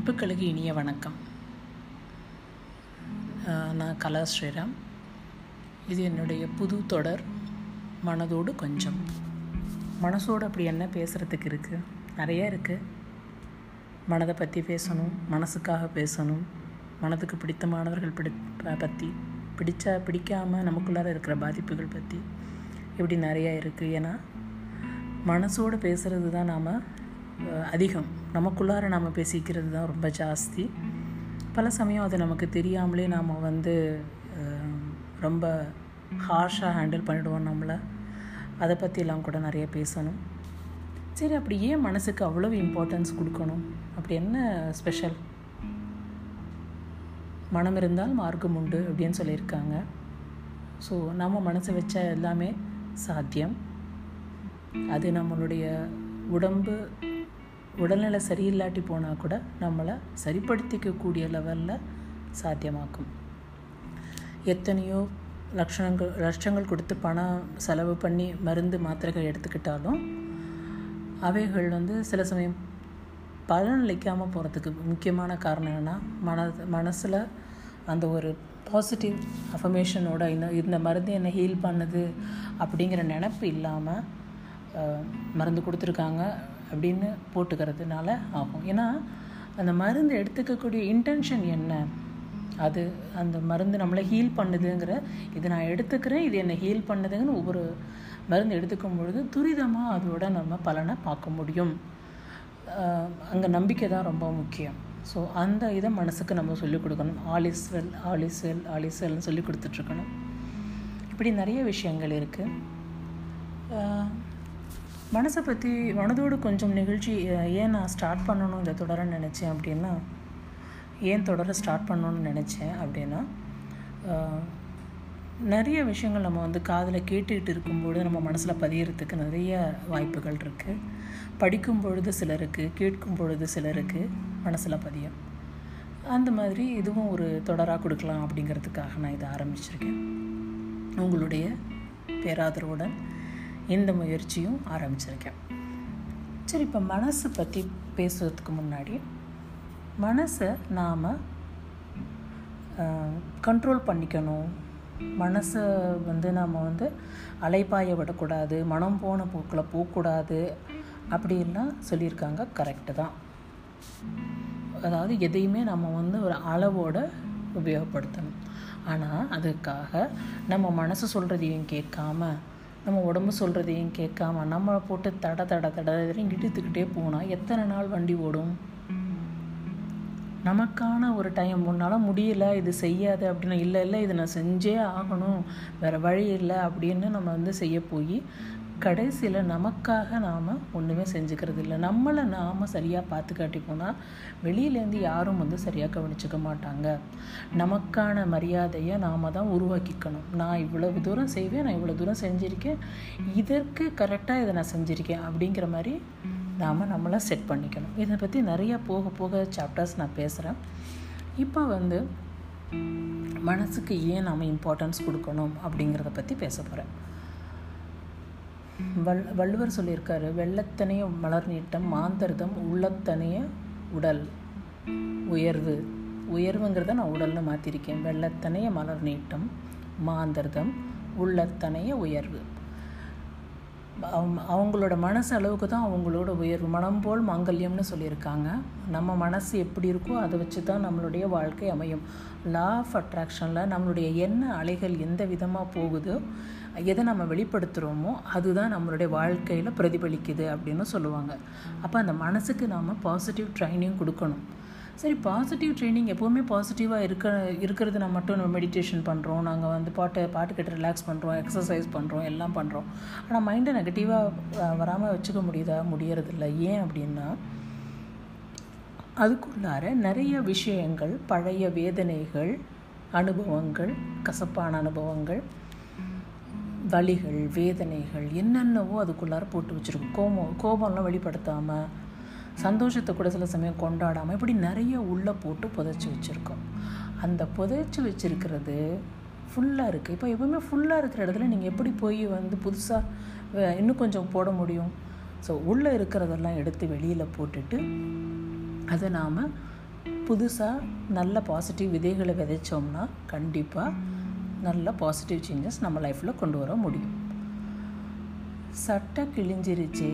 நட்புகளுக்கு இனிய வணக்கம். நான் கலா ஸ்ரீராம். இது என்னுடைய புது தொடர் மனதோடு கொஞ்சம். மனசோடு அப்படி என்ன பேசுகிறதுக்கு இருக்குது நிறைய இருக்குது மனதை பற்றி பேசணும் மனசுக்காக பேசணும் மனதுக்கு பிடித்தமானவர்கள் பிடி பற்றி பிடிச்சா பிடிக்காமல் நமக்குள்ளார இருக்கிற பாதிப்புகள் பற்றி இப்படி நிறையா இருக்குது ஏன்னா மனசோடு பேசுகிறது தான் நாம் அதிகம். நமக்குள்ளார நாம் பேசிக்கிறது தான் ரொம்ப ஜாஸ்தி. பல சமயம் அது நமக்கு தெரியாமலே நாம் வந்து ரொம்ப ஹார்ஷாக ஹேண்டில் பண்ணிடுவோம் நம்மளை. அதை பற்றிலாம் கூட நிறைய பேசணும். சரி அப்படி ஏன் மனசுக்கு அவ்வளோ இம்பார்ட்டன்ஸ் கொடுக்கணும்? அப்படி என்ன ஸ்பெஷல் மனம் இருந்தால் மார்க்கம் உண்டு அப்படின்னு சொல்லியிருக்காங்க. ஸோ நம்ம மனசை வச்சா எல்லாமே சாத்தியம். அது நம்மளுடைய உடம்பு உடல்நிலை சரியில்லாட்டி போனால் கூட நம்மளை சரிப்படுத்திக்கக்கூடிய லெவலில் சாத்தியமாக்கும். எத்தனையோ லட்சணங்கள் லட்சங்கள் கொடுத்து பணம் செலவு பண்ணி மருந்து மாத்திரைகள் எடுத்துக்கிட்டாலும் அவைகள் வந்து சில சமயம் பலனளிக்காமல் போகிறதுக்கு முக்கியமான காரணம் என்னென்னா மன மனசில் அந்த ஒரு பாசிட்டிவ் அஃபர்மேஷனோட இந்த இந்த மருந்து என்னை ஹீல் பண்ணுது அப்படிங்கிற நினப்பு இல்லாமல் மருந்து கொடுத்துருக்காங்க. அப்படின்னு போட்டுக்கிறதுனால ஆகும். ஏன்னா அந்த மருந்து எடுத்துக்கக்கூடிய இன்டென்ஷன் என்ன? அது அந்த மருந்து நம்மளை ஹீல் பண்ணுதுங்கிற இது நான் எடுத்துக்கிறேன் இது என்னை ஹீல் பண்ணுதுங்கன்னு ஒவ்வொரு மருந்து எடுத்துக்கும் பொழுது துரிதமாக அதோட நம்ம பலனை பார்க்க முடியும். அங்கே நம்பிக்கை தான் ரொம்ப முக்கியம். ஸோ அந்த இதை மனசுக்கு நம்ம சொல்லிக் கொடுக்கணும். All is well all well வெல்னு சொல்லி கொடுத்துட்ருக்கணும் இப்படி நிறைய விஷயங்கள் இருக்குது மனசை பற்றி மனதோடு கொஞ்சம் நிகழ்ச்சி ஏன் நான் ஸ்டார்ட் பண்ணணும் இந்த தொடர நினச்சேன் அப்படின்னா ஏன் தொடர ஸ்டார்ட் பண்ணணும்னு நினச்சேன் அப்படின்னா நிறைய விஷயங்கள் நம்ம வந்து காதில் கேட்டுக்கிட்டு இருக்கும்பொழுது நம்ம மனசில் பதியறதுக்கு நிறைய வாய்ப்புகள் இருக்குது படிக்கும் பொழுது சிலருக்கு கேட்கும் பொழுது சிலருக்கு மனசில் பதியும். அந்த மாதிரி இதுவும் ஒரு தொடராக கொடுக்கலாம் அப்படிங்கிறதுக்காக நான் இதை ஆரம்பிச்சிருக்கேன். உங்களுடைய பேராதரவுடன் இந்த முயற்சியும் ஆரம்பிச்சிருக்கேன். சரி இப்போ மனசு பற்றி பேசுறதுக்கு முன்னாடி மனசை நாம் கண்ட்ரோல் பண்ணிக்கணும். மனசை வந்து நாம் வந்து அலைப்பாய விடக்கூடாது மனம் போன போக்கில் போகக்கூடாது அப்படின்லாம் சொல்லியிருக்காங்க கரெக்டு தான். அதாவது எதையுமே நம்ம வந்து ஒரு அளவோடு உபயோகப்படுத்தணும். ஆனால் அதுக்காக நம்ம மனசு சொல்கிறதையும் கேட்காம நம்ம உடம்பு சொல்கிறதையும் கேட்காம நம்மளை போட்டு தட தட தட இழுத்துக்கிட்டே போனால் எத்தனை நாள் வண்டி ஓடும்? நமக்கான ஒரு டைம் உன்னால் முடியல இது செய்யாது அப்படின்னு இல்லை இல்லை இது நான் செஞ்சே ஆகணும் வேறு வழி இல்லை அப்படின்னு நம்ம வந்து செய்ய போய் கடைசியில் நமக்காக நாம் ஒன்றுமே செஞ்சுக்கிறது இல்லை நம்மளை நாம் சரியாக பார்த்து காட்டி போனால் வெளியிலேருந்து யாரும் வந்து சரியாக கவனிச்சுக்க மாட்டாங்க. நமக்கான மரியாதையை நாம் தான் உருவாக்கிக்கணும். நான் இவ்வளவு தூரம் செய்வேன் நான் இவ்வளோ தூரம் செஞ்சுருக்கேன் இதற்கு கரெக்டாக இதை நான் செஞ்சுருக்கேன் அப்படிங்கிற மாதிரி நாம் நம்மளை செட் பண்ணிக்கணும். இதை பற்றி நிறையா போக போக சாப்டர்ஸ் நான் பேசுகிறேன் இப்போ வந்து மனசுக்கு ஏன் நாம் இம்பார்ட்டன்ஸ் கொடுக்கணும் அப்படிங்கிறத பற்றி பேச போகிறேன் வள் வள்ளுவர் சொல்லியிருக்காரு வெள்ளத்தனைய மலர் நீட்டம் மாந்தர்தம் உள்ளத்தனைய உடல் உயர்வு. உயர்வுங்கிறத நான் உடல்னு மாற்றிருக்கேன் வெள்ளத்தனைய மலர் நீட்டம் மாந்தர்தம் உள்ளத்தனைய உயர்வு. அவங்களோட மனசு அளவுக்கு தான் அவங்களோட உயர்வு. மனம் போல் மாங்கல்யம்னு சொல்லியிருக்காங்க. நம்ம மனசு எப்படி இருக்கோ அதை வச்சு தான் நம்மளுடைய வாழ்க்கை அமையும். லா ஆஃப் அட்ராக்ஷனில் நம்மளுடைய எண்ண அலைகள் எந்த விதமாக போகுதோ எதை நம்ம வெளிப்படுத்துகிறோமோ அதுதான் நம்மளுடைய வாழ்க்கையில் பிரதிபலிக்குது அப்படின்னு சொல்லுவாங்க. அப்போ அந்த மனசுக்கு நாம் பாசிட்டிவ் ட்ரைனிங் கொடுக்கணும். சரி பாசிட்டிவ் ட்ரைனிங் எப்போவுமே பாசிட்டிவாக இருக்க இருக்கிறது நம்ம மட்டும் நம்ம மெடிடேஷன் பண்ணுறோம் நாங்கள் வந்து பாட்டு பாட்டு கேட்டு ரிலாக்ஸ் பண்ணுறோம் எக்ஸசைஸ் பண்ணுறோம் எல்லாம் பண்ணுறோம் ஆனால் மைண்டை நெகட்டிவாக வராமல் வச்சுக்க முடியுதா முடியறதில்ல. ஏன் அப்படின்னா அதுக்குள்ளார நிறைய விஷயங்கள் பழைய வேதனைகள் அனுபவங்கள் கசப்பான அனுபவங்கள் வலிகள் வேதனைகள் என்னென்னவோ அதுக்குள்ளார போட்டு வச்சுருக்கோம். கோபம் கோபம்லாம் வெளிப்படுத்தாமல் சந்தோஷத்தை கூட சில சமயம் கொண்டாடாமல் இப்படி நிறைய உள்ளே போட்டு புதைச்சி வச்சுருக்கோம். அந்த புதைச்சி வச்சுருக்கிறது ஃபுல்லாக இருக்குது இப்போ எப்பவுமே ஃபுல்லாக இருக்கிற இடத்துல நீங்கள் எப்படி போய் வந்து புதுசாக இன்னும் கொஞ்சம் போட முடியும்? ஸோ உள்ளே இருக்கிறதெல்லாம் எடுத்து வெளியில் போட்டுட்டு அதை நாம் புதுசாக நல்ல பாசிட்டிவ் விதைகளை விதைச்சோம்னா கண்டிப்பாக நல்ல பாசிட்டிவ் சேஞ்சஸ் நம்ம லைஃப்பில் கொண்டு வர முடியும். சட்டை கிழிஞ்சிருச்சு.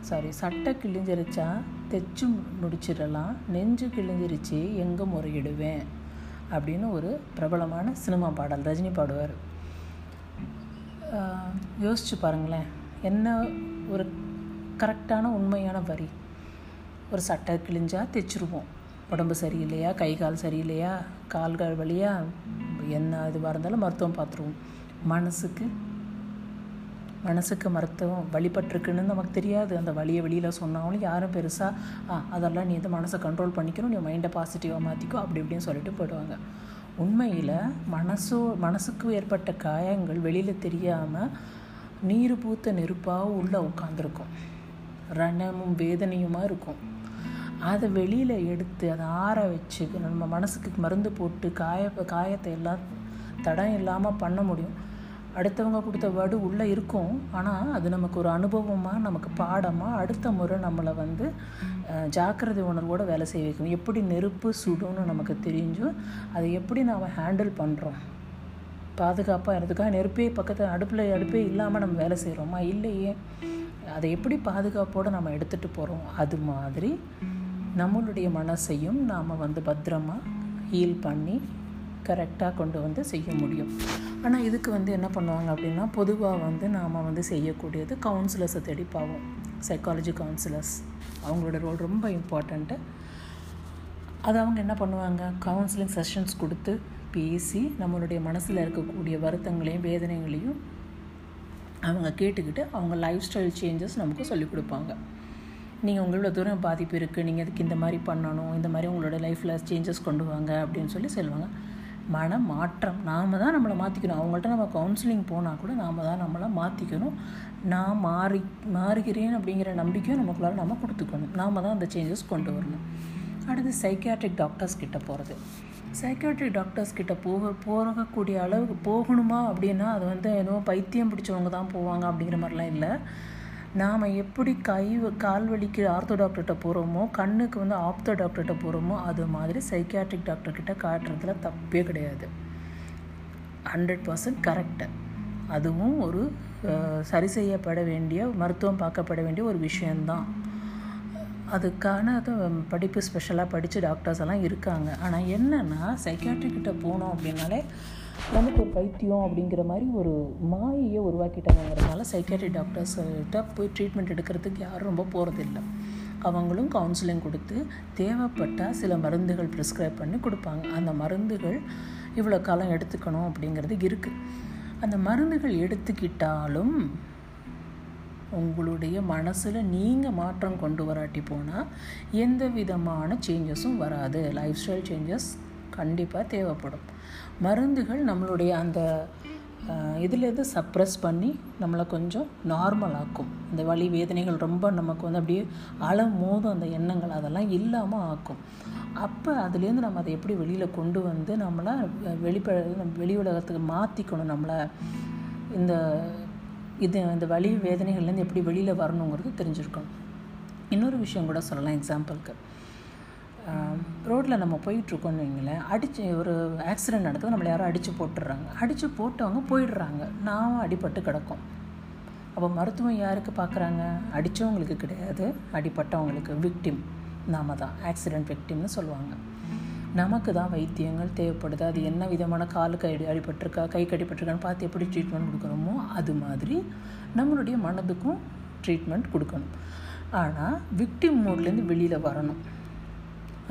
சாரி சட்டை கிழிஞ்சிருச்சா? தைச்சு முடிச்சிடலாம். நெஞ்சு கிழிஞ்சிருச்சு எங்கே முறையிடுவேன்? அப்படின்னு ஒரு பிரபலமான சினிமா பாடல் ரஜினி பாடுவார். யோசிச்சு பாருங்களேன். என்ன ஒரு கரெக்டான உண்மையான வரி? ஒரு சட்டை கிழிஞ்சா தைச்சிருவோம். உடம்பு சரியில்லையா? கை கால் சரியில்லையா? கால்கள் வழியாக என்ன இதுவாக இருந்தாலும் மருத்துவம் பார்த்துருவோம். மனசுக்கு மனசுக்கு மருத்துவம் வழிபட்டிருக்குன்னு நமக்கு தெரியாது. அந்த வழியை வெளியில் சொன்னாலும் யாரும் பெருசாக ஆ அதெல்லாம் நீ வந்து மனசை கண்ட்ரோல் பண்ணிக்கணும் நீ மைண்டை பாசிட்டிவாக மாற்றிக்கோ அப்படி இப்படின்னு சொல்லிட்டு போயிடுவாங்க. உண்மையில் மனசோ மனசுக்கு ஏற்பட்ட காயங்கள் வெளியில் தெரியாமல் நீர் பூத்த நெருப்பாக உள்ளே உட்காந்துருக்கும் ரணமும் வேதனையுமாக இருக்கும். அதை வெளியில் எடுத்து அதை ஆற வச்சு நம்ம மனசுக்கு மருந்து போட்டு காய காயத்தை எல்லாம் தடம் இல்லாமல் பண்ண முடியும். அடுத்தவங்க கொடுத்த வடு உள்ளே இருக்கும். ஆனால் அது நமக்கு ஒரு அனுபவமாக நமக்கு பாடமாக அடுத்த முறை நம்மளை வந்து ஜாக்கிரதை உணர்வோடு வேலை செய்ய வைக்கும் எப்படி நெருப்பு சுடும்னு நமக்கு தெரிஞ்சும் அதை எப்படி நாம் ஹேண்டில் பண்ணுறோம் பாதுகாப்பாக இருக்கிறதுக்காக நெருப்பே பக்கத்தில் அடுப்பில் அடுப்பே இல்லாமல் நம்ம வேலை செய்கிறோமா இல்லையே. அதை எப்படி பாதுகாப்போடு நம்ம எடுத்துகிட்டு போகிறோம் அது மாதிரி நம்மளுடைய மனசையும் நாம் வந்து பத்திரமா ஹீல் பண்ணி கரெக்டாக கொண்டு வந்து செய்ய முடியும். ஆனால் இதுக்கு வந்து என்ன பண்ணுவாங்க அப்படின்னா பொதுவாக வந்து நாம் வந்து செய்யக்கூடியது கவுன்சிலர்ஸை தேடி பாவோம். சைக்காலஜி கவுன்சிலர்ஸ் அவங்களோட ரோல் ரொம்ப இம்பார்ட்டண்ட்டு அது அவங்க என்ன பண்ணுவாங்க? கவுன்சிலிங் செஷன்ஸ் கொடுத்து பேசி நம்மளுடைய மனசில் இருக்கக்கூடிய வருத்தங்களையும் வேதனைகளையும் அவங்க கேட்டுக்கிட்டு அவங்க லைஃப் ஸ்டைல் சேஞ்சஸ் நமக்கு சொல்லிக் கொடுப்பாங்க. நீங்கள் உங்களோட தூரம் பாதிப்பு இருக்குது நீங்கள் அதுக்கு இந்த மாதிரி பண்ணணும் இந்த மாதிரி உங்களோட லைஃப்பில் சேஞ்சஸ் கொண்டு வாங்க அப்படின்னு சொல்லி சொல்லுவாங்க. மன மாற்றம். நாம் தான் நம்மளை மாற்றிக்கணும் அவங்கள்ட்ட நம்ம கவுன்சிலிங் போனால் கூட நாம் தான் நம்மளை மாற்றிக்கணும் நான் மாறி மாறுகிறேன் அப்படிங்கிற நம்பிக்கையும் நமக்குள்ளார நம்ம கொடுத்துக்கணும். நாம் தான் அந்த சேஞ்சஸ் கொண்டு வரணும். அடுத்து சைக்கியாட்ரிக் டாக்டர்ஸ் கிட்ட போகிறது சைக்கியாட்ரிக் டாக்டர்ஸ் கிட்ட போக போகக்கூடிய அளவுக்கு போகணுமா அப்படின்னா அது வந்து ஏதோ பைத்தியம் பிடிச்சவங்க தான் போவாங்க அப்படிங்கிற மாதிரிலாம் இல்லை. நாம் எப்படி கை கால் வலிக்கு ஆர்த்தோ டாக்டர்கிட்ட போகிறோமோ கண்ணுக்கு வந்து ஆப்தோ டாக்டர்கிட்ட போகிறோமோ அது மாதிரி சைக்கியாட்ரிக் டாக்டர்கிட்ட காட்டுறதுல தப்பே கிடையாது. Hundred percent correct. அதுவும் ஒரு சரி செய்யப்பட வேண்டிய மருத்துவம் பார்க்கப்பட வேண்டிய ஒரு விஷயந்தான் அதுக்கான படிப்பு ஸ்பெஷலாக படித்து டாக்டர்ஸ் எல்லாம் இருக்காங்க. ஆனால் என்னென்னா சைக்கியாட்ரிக்கிட்ட போனோம் அப்படின்னாலே நமக்கு ஒரு பைத்தியம் அப்படிங்கிற மாதிரி ஒரு மாயையை உருவாக்கிட்டாங்கிறதுனால சைக்காட்ரி டாக்டர்ஸ்கிட்ட போய் ட்ரீட்மெண்ட் எடுக்கிறதுக்கு யாரும் ரொம்ப போகிறதில்ல அவங்களும் கவுன்சிலிங் கொடுத்து தேவைப்பட்டால் சில மருந்துகள் ப்ரிஸ்கிரைப் பண்ணி கொடுப்பாங்க. அந்த மருந்துகள் இவ்வளோ காலம் எடுத்துக்கணும் அப்படிங்கிறது இருக்குது அந்த மருந்துகள் எடுத்துக்கிட்டாலும் உங்களுடைய மனசில் நீங்கள் மாற்றம் கொண்டு வராட்டி போனால் எந்த விதமான சேஞ்சஸும் வராது. லைஃப் ஸ்டைல் சேஞ்சஸ் கண்டிப்பாக தேவைப்படும். மருந்துகள் நம்மளுடைய அந்த இதுலேருந்து சப்ரஸ் பண்ணி நம்மளை கொஞ்சம் நார்மலாக்கும் இந்த வலி வேதனைகள் ரொம்ப நமக்கு வந்து அப்படியே அல மோதும் அந்த எண்ணங்கள் அதெல்லாம் இல்லாமல் ஆக்கும். அப்போ அதுலேருந்து நம்ம அதை எப்படி வெளியில் கொண்டு வந்து நம்மளை வெளிப்ப வெளி உலகத்துக்கு மாற்றிக்கணும் நம்மளை. இந்த இது இந்த வலி வேதனைகள்லேருந்து எப்படி வெளியில் வரணுங்கிறது தெரிஞ்சிருக்கணும். இன்னொரு விஷயம் கூட சொல்லலாம் எக்ஸாம்பிளுக்கு ரோட்டில் நம்ம போயிட்டுருக்கோன்னு வைங்களேன் அடித்து ஒரு ஆக்சிடெண்ட் நடக்குது நம்மளை யாரும் அடித்து போட்டுடுறாங்க. அடித்து போட்டவங்க போயிடுறாங்க. நாம் அடிபட்டு கிடக்கும். அப்போ மருத்துவம் யாருக்கு பார்க்குறாங்க அடித்தவங்களுக்கு கிடையாது அடிப்பட்டவங்களுக்கு விக்டிம் நாம தான். ஆக்சிடெண்ட் விக்டிம்னு சொல்லுவாங்க. நமக்கு தான் வைத்தியங்கள் தேவைப்படுது. அது என்ன விதமான காலுக்கு அடி அடிபட்டிருக்கா கை கடிபட்டிருக்கான்னு பார்த்து எப்படி ட்ரீட்மெண்ட் கொடுக்குறோமோ அது மாதிரி நம்மளுடைய மனதுக்கும் ட்ரீட்மெண்ட் கொடுக்கணும். ஆனால் விக்டிம் மோட்லேருந்து வெளியில் வரணும்.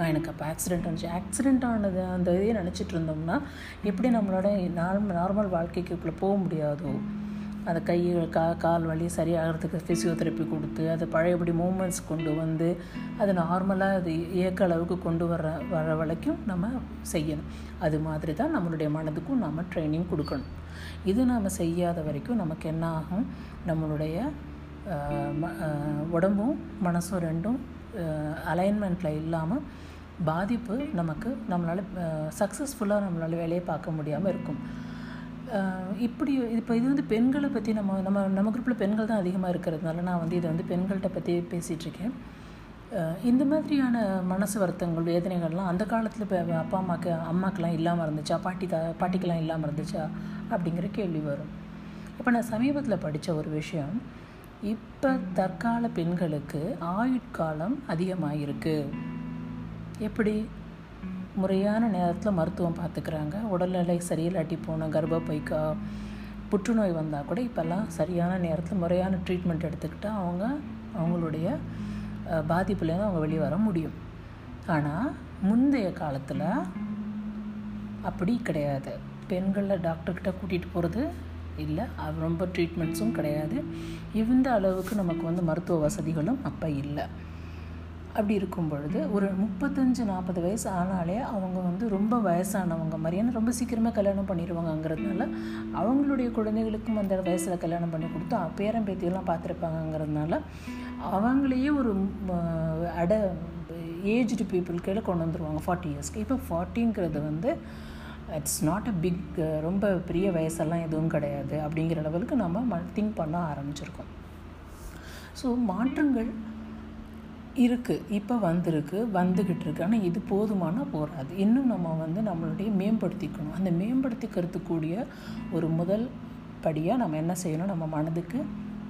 எனக்கு அப்போ ஆக்சிடெண்ட் ஆனிச்சு. ஆக்சிடெண்ட் ஆனது அந்த இதையே நினச்சிட்டு இருந்தோம்னா எப்படி நம்மளோட நார்மல் நார்மல் வாழ்க்கைக்குள்ளே போக முடியாதோ? அதை கை கா கால் வலி சரியாகிறதுக்கு ஃபிசியோதெரப்பி கொடுத்து அதை பழையபடி மூமெண்ட்ஸ் கொண்டு வந்து அது நார்மலாக அது இயக்க அளவுக்கு கொண்டு வர வர வரைக்கும் நம்ம செய்யணும். அது மாதிரி தான் நம்மளுடைய மனதுக்கும் நம்ம ட்ரைனிங் கொடுக்கணும். இது நாம் செய்யாத வரைக்கும் நமக்கு என்ன ஆகும்? நம்மளுடைய உடம்பும் மனசும் ரெண்டும் அலைன்மெண்ட்டில் இல்லாமல் பாதிப்பு நமக்கு நம்மளால் சக்ஸஸ்ஃபுல்லாக நம்மளால் வேலையை பார்க்க முடியாமல் இருக்கும். இப்படி இப்போ இது வந்து பெண்களை பற்றி நம்ம நம்ம நம்ம குரூப்பில் பெண்கள் தான் அதிகமாக இருக்கிறதுனால நான் வந்து இதை வந்து பெண்கள்கிட்ட பற்றி பேசிகிட்ருக்கேன் இந்த மாதிரியான மனசு வருத்தங்கள் வேதனைகள்லாம் அந்த காலத்தில் இப்போ அப்பா அம்மாக்கு அம்மாக்கெல்லாம் இல்லாமல் இருந்துச்சா? பாட்டி தா பாட்டிக்கெல்லாம் இல்லாமல் இருந்துச்சா? அப்படிங்கிற கேள்வி வரும். இப்போ நான் சமீபத்தில் படித்த ஒரு விஷயம் இப்போ தற்கால பெண்களுக்கு ஆயுட்காலம் அதிகமாகிருக்கு எப்படி? முறையான நேரத்தில் மருத்துவம் பார்த்துக்கிறாங்க உடல்நிலை சரியில்லாட்டி போன கர்ப்பப்பைக்கா புற்றுநோய் வந்தால் கூட இப்போல்லாம் சரியான நேரத்தில் முறையான ட்ரீட்மெண்ட் எடுத்துக்கிட்டால் அவங்க அவங்களுடைய பாதிப்புலேருந்து அவங்க வெளியே வர முடியும். ஆனால் முந்தைய காலத்தில் அப்படி கிடையாது. பெண்களை டாக்டர்கிட்ட கூட்டிகிட்டு போகிறது இல்லை. ரொம்ப ட்ரீட்மெண்ட்ஸும் கிடையாது. இந்த அளவுக்கு நமக்கு வந்து மருத்துவ வசதிகளும் அப்போ இல்லை. அப்படி இருக்கும் பொழுது ஒரு முப்பத்தஞ்சு நாற்பது வயசு ஆனாலே அவங்க வந்து ரொம்ப வயசானவங்க மாதிரி ஏன்னா ரொம்ப சீக்கிரமே கல்யாணம் பண்ணிடுவாங்கங்கிறதுனால அவங்களுடைய குழந்தைகளுக்கும் அந்த வயசில் கல்யாணம் பண்ணி கொடுத்து பேரம் பேரன் பேத்தியெல்லாம் பார்த்துருப்பாங்கங்கிறதுனால அவங்களையே ஒரு அட ஏஜ்டு பீப்புள் கீழே கொண்டு வந்துருவாங்க ஃபார்ட்டி இயர்ஸ்க்கு இப்போ ஃபார்ட்டிங்கிறது வந்து இட்ஸ் நாட் அ பிக் ரொம்ப பெரிய வயசெல்லாம் எதுவும் கிடையாது அப்படிங்கிற லெவலுக்கு நம்ம ம திங்க் பண்ண ஆரம்பிச்சிருக்கோம். ஸோ மாற்றங்கள் இருக்குது இப்போ வந்திருக்கு வந்துக்கிட்டு இருக்கு. ஆனால் இது போதுமானா போகாது இன்னும் நம்ம வந்து நம்மளுடைய மேம்படுத்திக்கணும். அந்த மேம்படுத்திக்கிறதுக்கூடிய ஒரு முதல் படியாக நம்ம என்ன செய்யணும்? நம்ம மனதுக்கு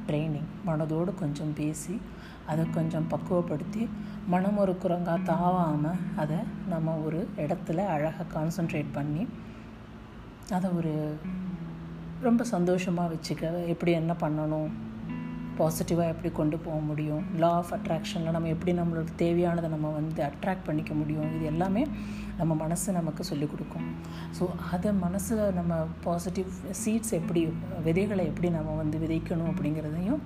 ட்ரைனிங் மனதோடு கொஞ்சம் பேசி அதை கொஞ்சம் பக்குவப்படுத்தி மனம் ஒரு குரங்கா தாவாமல் அதை நம்ம ஒரு இடத்துல அழகாக கான்சென்ட்ரேட் பண்ணி அதை ஒரு ரொம்ப சந்தோஷமாக வச்சுக்க எப்படி என்ன பண்ணணும் பாசிட்டிவாக எப்படி கொண்டு போக முடியும் லா ஆஃப் அட்ராக்ஷனில் நம்ம எப்படி நம்மளோட தேவையானதை நம்ம வந்து அட்ராக்ட் பண்ணிக்க முடியும் இது எல்லாமே நம்ம மனசு நமக்கு சொல்லிக் கொடுக்கும். ஸோ அதை மனசில் நம்ம பாசிட்டிவ் சீட்ஸ் எப்படி விதைகளை எப்படி நம்ம வந்து விதைக்கணும் அப்படிங்கிறதையும்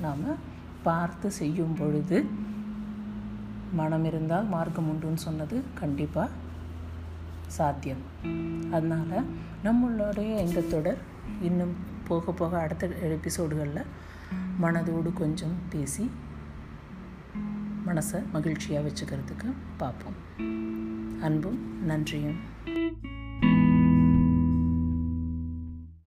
நாம் பார்த்து செய்யும் பொழுது மனம் இருந்தால் மார்க்கம் உண்டுன்னு சொன்னது கண்டிப்பாக சாத்தியம். அதனால் நம்மளுடைய இந்த தொடர் இன்னும் போக போக அடுத்த எபிசோடுகளில் மனதோடு கொஞ்சம் பேசி மனசை மகிழ்ச்சியாக வச்சுக்கிறதுக்கு பார்ப்போம். அன்பும் நன்றியும்.